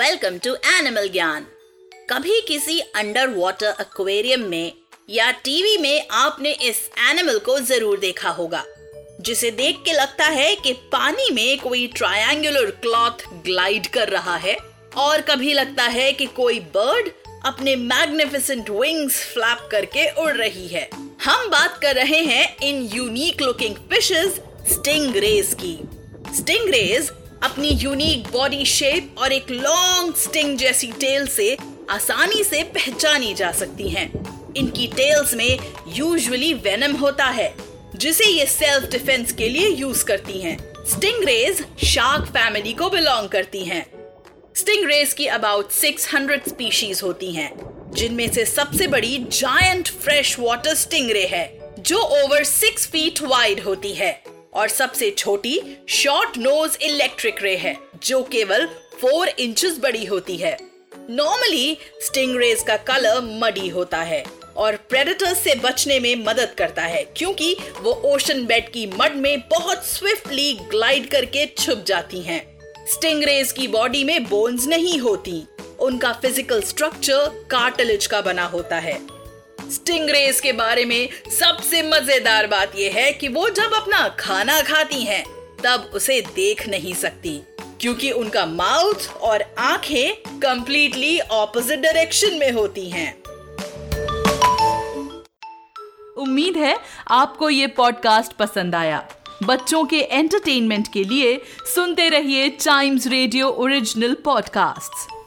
Welcome to animal ज्ञान कभी किसी अंडर वाटर एक्वेरियम में या टीवी में आपने इस एनिमल को ज़रूर देखा होगा, जिसे देख के लगता है कि पानी में कोई ट्रायंगुलर क्लॉथ ग्लाइड कर रहा है और कभी लगता है कि कोई बर्ड अपने मैग्निफिसेंट विंग्स फ्लैप करके उड़ रही है। हम बात कर रहे हैं इन unique looking fishes sting raise की। स्टिंग रेज अपनी यूनिक बॉडी शेप और एक लॉन्ग स्टिंग जैसी टेल से आसानी से पहचानी जा सकती हैं। इनकी टेल्स में यूजुअली वेनम होता है जिसे ये सेल्फ डिफेंस के लिए यूज़ करती हैं। स्टिंगरेज शार्क फैमिली को बिलोंग करती हैं। स्टिंगरेज की अबाउट 600 स्पीशीज होती हैं, जिनमें से सबसे बड़ी जायंट फ्रेश वाटर स्टिंगरे है जो ओवर सिक्स फीट वाइड होती है और सबसे छोटी शॉर्ट नोज़ इलेक्ट्रिक रे है, जो केवल फोर इंचेस बड़ी होती है नॉर्मली स्टिंगरेज का कलर मडी होता है और प्रेडेटर्स से बचने में मदद करता है, क्योंकि वो ओशन बेड की मड में बहुत स्विफ्टली ग्लाइड करके छुप जाती हैं। स्टिंग रेज की बॉडी में बोन्स नहीं होती, उनका फ़िज़िकल स्ट्रक्चर कार्टिलेज का बना होता है स्टिंगरेज के बारे में सबसे मज़ेदार बात यह है कि वो जब अपना खाना खाती हैं, तब उसे देख नहीं सकती क्योंकि उनका माउथ और आँखें कंप्लीटली ऑपोजिट डायरेक्शन में होती हैं। उम्मीद है आपको ये पॉडकास्ट पसंद आया बच्चों के एंटरटेनमेंट के लिए सुनते रहिए टाइम्स रेडियो ओरिजिनल पॉडकास्ट्स